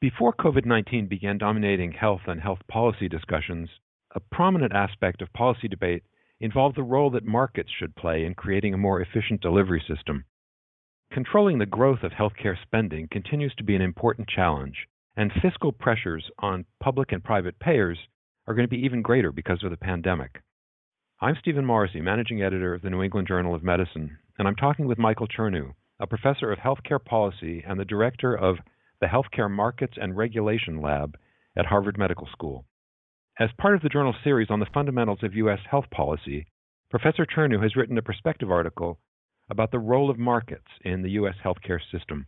Before COVID 19 began dominating health and health policy discussions, a prominent aspect of policy debate involved the role that markets should play in creating a more efficient delivery system. Controlling the growth of healthcare spending continues to be an important challenge, and fiscal pressures on public and private payers are going to be even greater because of the pandemic. I'm Stephen Morrissey, managing editor of the New England Journal of Medicine, and I'm talking with Michael Chernew, a professor of healthcare policy and the director of the Healthcare Markets and Regulation Lab at Harvard Medical School. As part of the journal series on the fundamentals of U.S. health policy, Professor Chernew has written a perspective article about the role of markets in the U.S. healthcare system.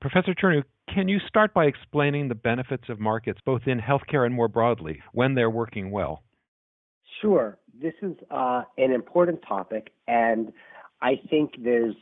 Professor Chernew, can you start by explaining the benefits of markets both in healthcare and more broadly when they're working well? Sure. This is uh, an important topic, and I think there's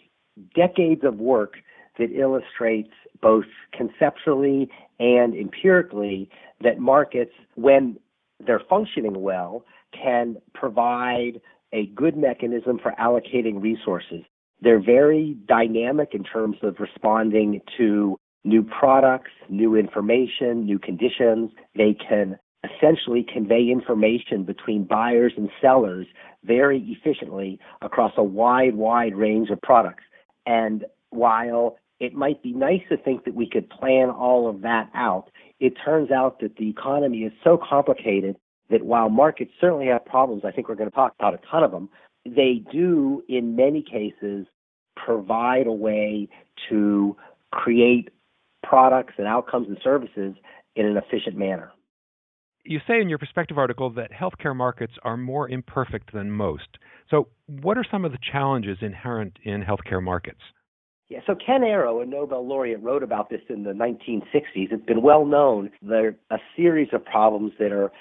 decades of work that illustrates both conceptually and empirically that markets, when they're functioning well, can provide a good mechanism for allocating resources. They're very dynamic in terms of responding to new products, new information, new conditions. They can essentially convey information between buyers and sellers very efficiently across a wide, wide range of products. And while it might be nice to think that we could plan all of that out, it turns out that the economy is so complicated that while markets certainly have problems, I think we're going to talk about a ton of them, they do, in many cases, provide a way to create products and outcomes and services in an efficient manner. You say in your perspective article that healthcare markets are more imperfect than most. So, what are some of the challenges inherent in healthcare markets? Yeah, so Ken Arrow, a Nobel laureate, wrote about this in the 1960s. It's been well known. There are a series of problems that are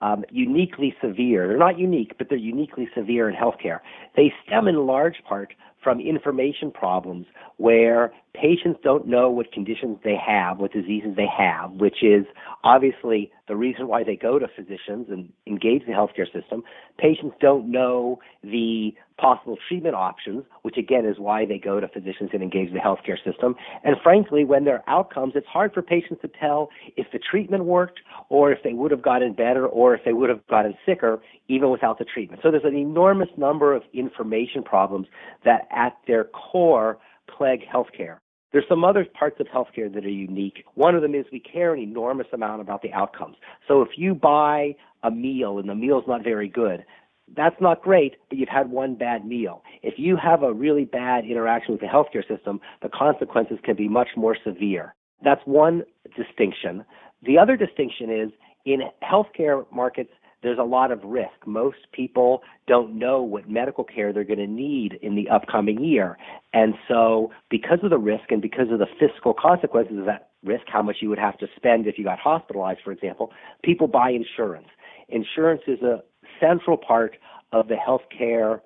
um, uniquely severe. They're not unique, but they're uniquely severe in healthcare. They stem in large part from information problems where patients don't know what conditions they have, what diseases they have, which is obviously the reason why they go to physicians and engage the healthcare system. Patients don't know the possible treatment options, which again is why they go to physicians and engage the healthcare system. And frankly, when there are outcomes, it's hard for patients to tell if the treatment worked or if they would have gotten better or if they would have gotten sicker even without the treatment. So there's an enormous number of information problems that at their core plague healthcare. There's some other parts of healthcare that are unique. One of them is we care an enormous amount about the outcomes. So if you buy a meal and the meal's not very good, that's not great, but you've had one bad meal. If you have a really bad interaction with the healthcare system, the consequences can be much more severe. That's one distinction. The other distinction is in healthcare markets, there's a lot of risk. Most people don't know what medical care they're going to need in the upcoming year. And so, because of the risk and because of the fiscal consequences of that risk, how much you would have to spend if you got hospitalized, for example, people buy insurance. Insurance is a central part of the healthcare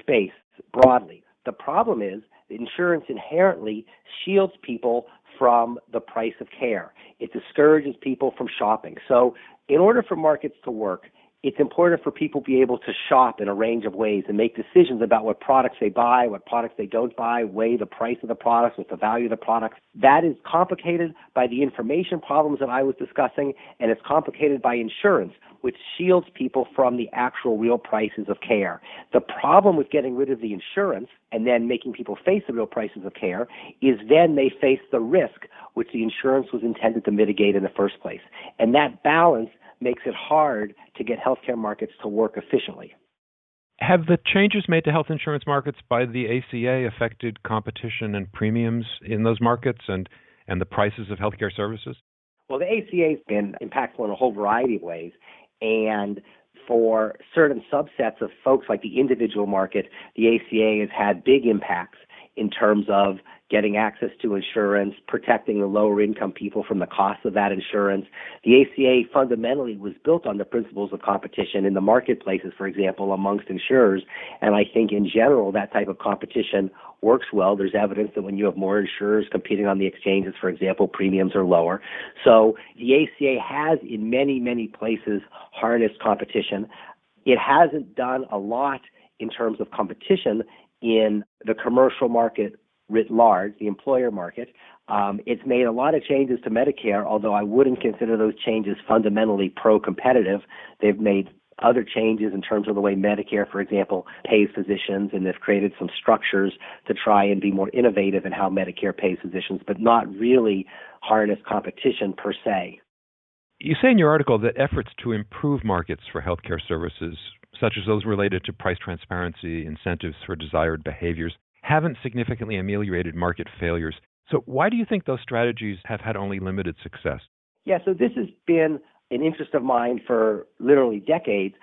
space broadly. The problem is insurance inherently shields people from the price of care. It discourages people from shopping. So, in order for markets to work, it's important for people to be able to shop in a range of ways and make decisions about what products they buy, what products they don't buy, weigh the price of the products with the value of the products. That is complicated by the information problems that I was discussing, and it's complicated by insurance, which shields people from the actual real prices of care. The problem with getting rid of the insurance and then making people face the real prices of care is then they face the risk which the insurance was intended to mitigate in the first place. And that balance makes it hard to get healthcare markets to work efficiently. Have the changes made to health insurance markets by the ACA affected competition and premiums in those markets and, and the prices of healthcare services? Well, the ACA has been impactful in a whole variety of ways. And for certain subsets of folks like the individual market, the ACA has had big impacts in terms of getting access to insurance, protecting the lower income people from the cost of that insurance. The ACA fundamentally was built on the principles of competition in the marketplaces, for example, amongst insurers. And I think in general, that type of competition works well. There's evidence that when you have more insurers competing on the exchanges, for example, premiums are lower. So the ACA has in many, many places harnessed competition. It hasn't done a lot in terms of competition in the commercial market writ large, the employer market. Um, it's made a lot of changes to Medicare, although I wouldn't consider those changes fundamentally pro competitive. They've made other changes in terms of the way Medicare, for example, pays physicians, and they've created some structures to try and be more innovative in how Medicare pays physicians, but not really harness competition per se. You say in your article that efforts to improve markets for healthcare services, such as those related to price transparency, incentives for desired behaviors, haven't significantly ameliorated market failures. So, why do you think those strategies have had only limited success? Yeah, so this has been an interest of mine for literally decades,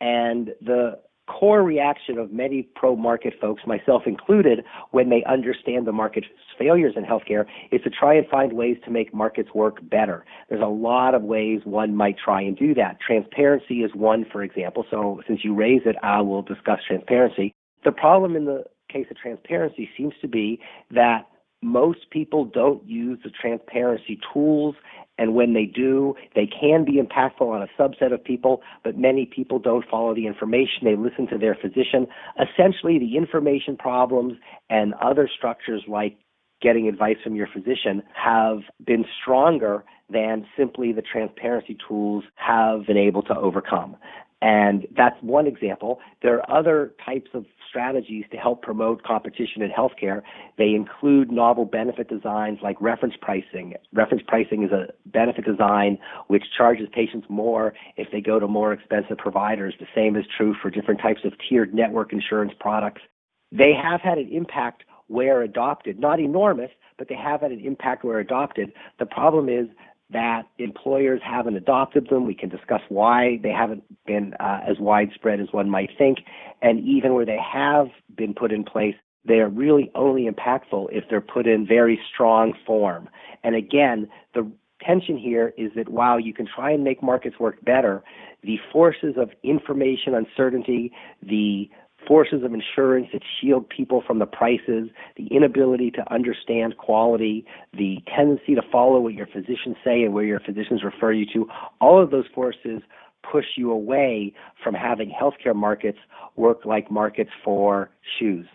and the core reaction of many pro market folks, myself included, when they understand the market's failures in healthcare is to try and find ways to make markets work better. There's a lot of ways one might try and do that. Transparency is one, for example. So since you raise it, I will discuss transparency. The problem in the case of transparency seems to be that most people don't use the transparency tools and when they do, they can be impactful on a subset of people, but many people don't follow the information. They listen to their physician. Essentially, the information problems and other structures like getting advice from your physician have been stronger than simply the transparency tools have been able to overcome. And that's one example. There are other types of strategies to help promote competition in healthcare. They include novel benefit designs like reference pricing. Reference pricing is a benefit design which charges patients more if they go to more expensive providers. The same is true for different types of tiered network insurance products. They have had an impact where adopted, not enormous, but they have had an impact where adopted. The problem is that employers haven't adopted them. We can discuss why they haven't been uh, as widespread as one might think. And even where they have been put in place, they are really only impactful if they're put in very strong form. And again, the tension here is that while you can try and make markets work better, the forces of information uncertainty, the forces of insurance that shield people from the prices, the inability to understand quality, the tendency to follow what your physicians say and where your physicians refer you to, all of those forces push you away from having healthcare markets work like markets for shoes.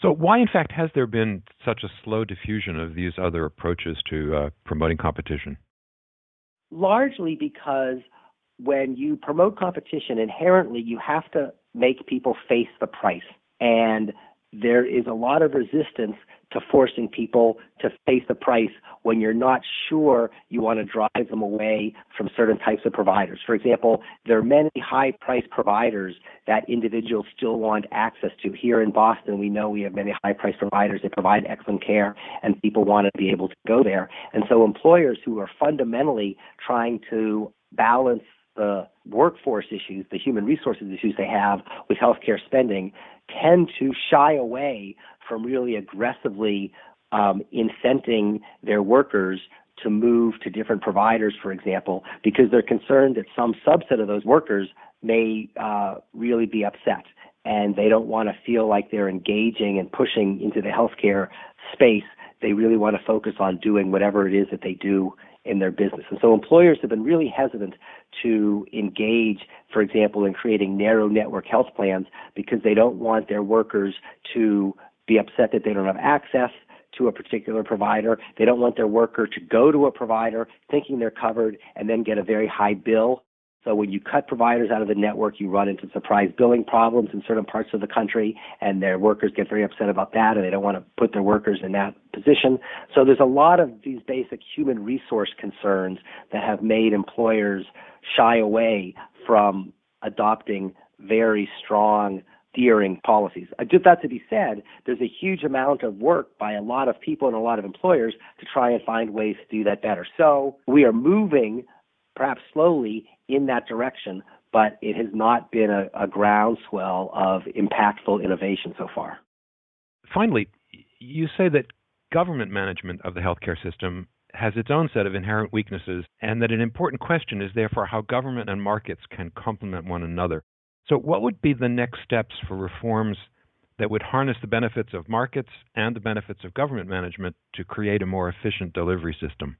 So, why, in fact, has there been such a slow diffusion of these other approaches to uh, promoting competition? Largely because when you promote competition, inherently you have to make people face the price. And there is a lot of resistance to forcing people to face the price when you're not sure you want to drive them away from certain types of providers. For example, there are many high price providers that individuals still want access to. Here in Boston, we know we have many high price providers that provide excellent care and people want to be able to go there. And so employers who are fundamentally trying to balance the workforce issues, the human resources issues they have with healthcare spending, tend to shy away from really aggressively um, incenting their workers to move to different providers, for example, because they're concerned that some subset of those workers may uh, really be upset and they don't want to feel like they're engaging and pushing into the healthcare space. They really want to focus on doing whatever it is that they do in their business. And so employers have been really hesitant to engage, for example, in creating narrow network health plans because they don't want their workers to be upset that they don't have access to a particular provider. They don't want their worker to go to a provider thinking they're covered and then get a very high bill so when you cut providers out of the network, you run into surprise billing problems in certain parts of the country, and their workers get very upset about that, and they don't want to put their workers in that position. So there's a lot of these basic human resource concerns that have made employers shy away from adopting very strong steering policies. Just that to be said, there's a huge amount of work by a lot of people and a lot of employers to try and find ways to do that better. So we are moving perhaps slowly in that direction, but it has not been a, a groundswell of impactful innovation so far. Finally, you say that government management of the healthcare system has its own set of inherent weaknesses, and that an important question is therefore how government and markets can complement one another. So, what would be the next steps for reforms that would harness the benefits of markets and the benefits of government management to create a more efficient delivery system?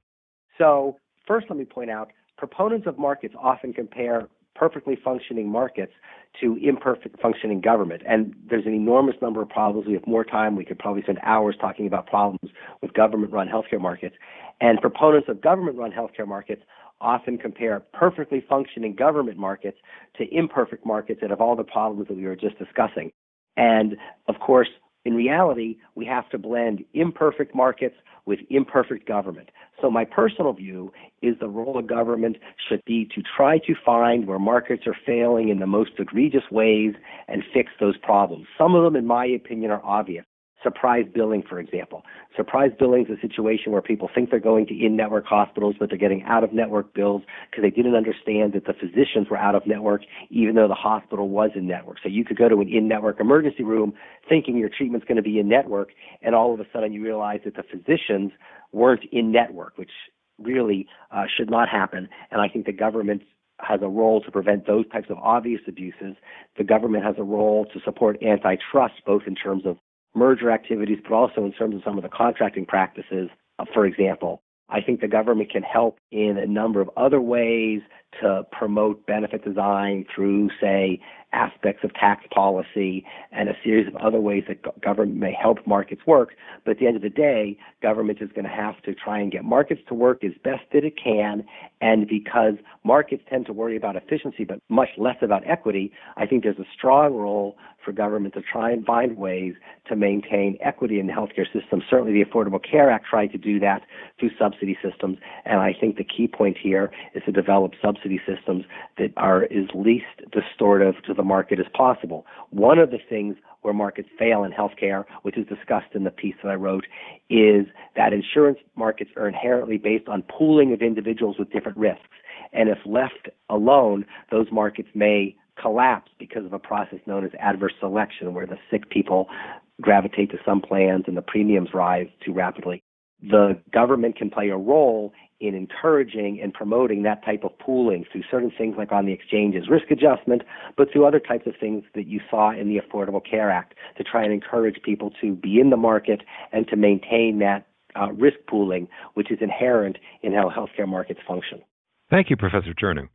So, first, let me point out proponents of markets often compare perfectly functioning markets to imperfect functioning government. And there's an enormous number of problems. We have more time. We could probably spend hours talking about problems with government run healthcare markets. And proponents of government run healthcare markets often compare perfectly functioning government markets to imperfect markets that have all the problems that we were just discussing. And of course, in reality, we have to blend imperfect markets with imperfect government. So, my personal view is the role of government should be to try to find where markets are failing in the most egregious ways and fix those problems. Some of them, in my opinion, are obvious surprise billing, for example. Surprise billing is a situation where people think they're going to in network hospitals, but they're getting out of network bills because they didn't understand that the physicians were out of network, even though the hospital was in network. So you could go to an in network emergency room thinking your treatment's going to be in network, and all of a sudden you realize that the physicians weren't in network, which really uh, should not happen. And I think the government has a role to prevent those types of obvious abuses. The government has a role to support antitrust, both in terms of merger activities, but also in terms of some of the contracting practices, uh, for example. I think the government can help in a number of other ways to promote benefit design through, say, aspects of tax policy and a series of other ways that government may help markets work. But at the end of the day, government is going to have to try and get markets to work as best that it can. And because markets tend to worry about efficiency, but much less about equity, I think there's a strong role for government to try and find ways to maintain equity in the healthcare system. Certainly, the Affordable Care Act tried to do that through subsidy systems. And I think the key point here is to develop subsidy systems that are as least distortive to the market as possible. One of the things where markets fail in healthcare, which is discussed in the piece that I wrote, is that insurance markets are inherently based on pooling of individuals with different risks. And if left alone, those markets may collapse because of a process known as adverse selection, where the sick people gravitate to some plans and the premiums rise too rapidly. The government can play a role in encouraging and promoting that type of pooling through certain things like on the exchanges risk adjustment, but through other types of things that you saw in the Affordable Care Act to try and encourage people to be in the market and to maintain that uh, risk pooling, which is inherent in how healthcare markets function. Thank you, Professor Chernew.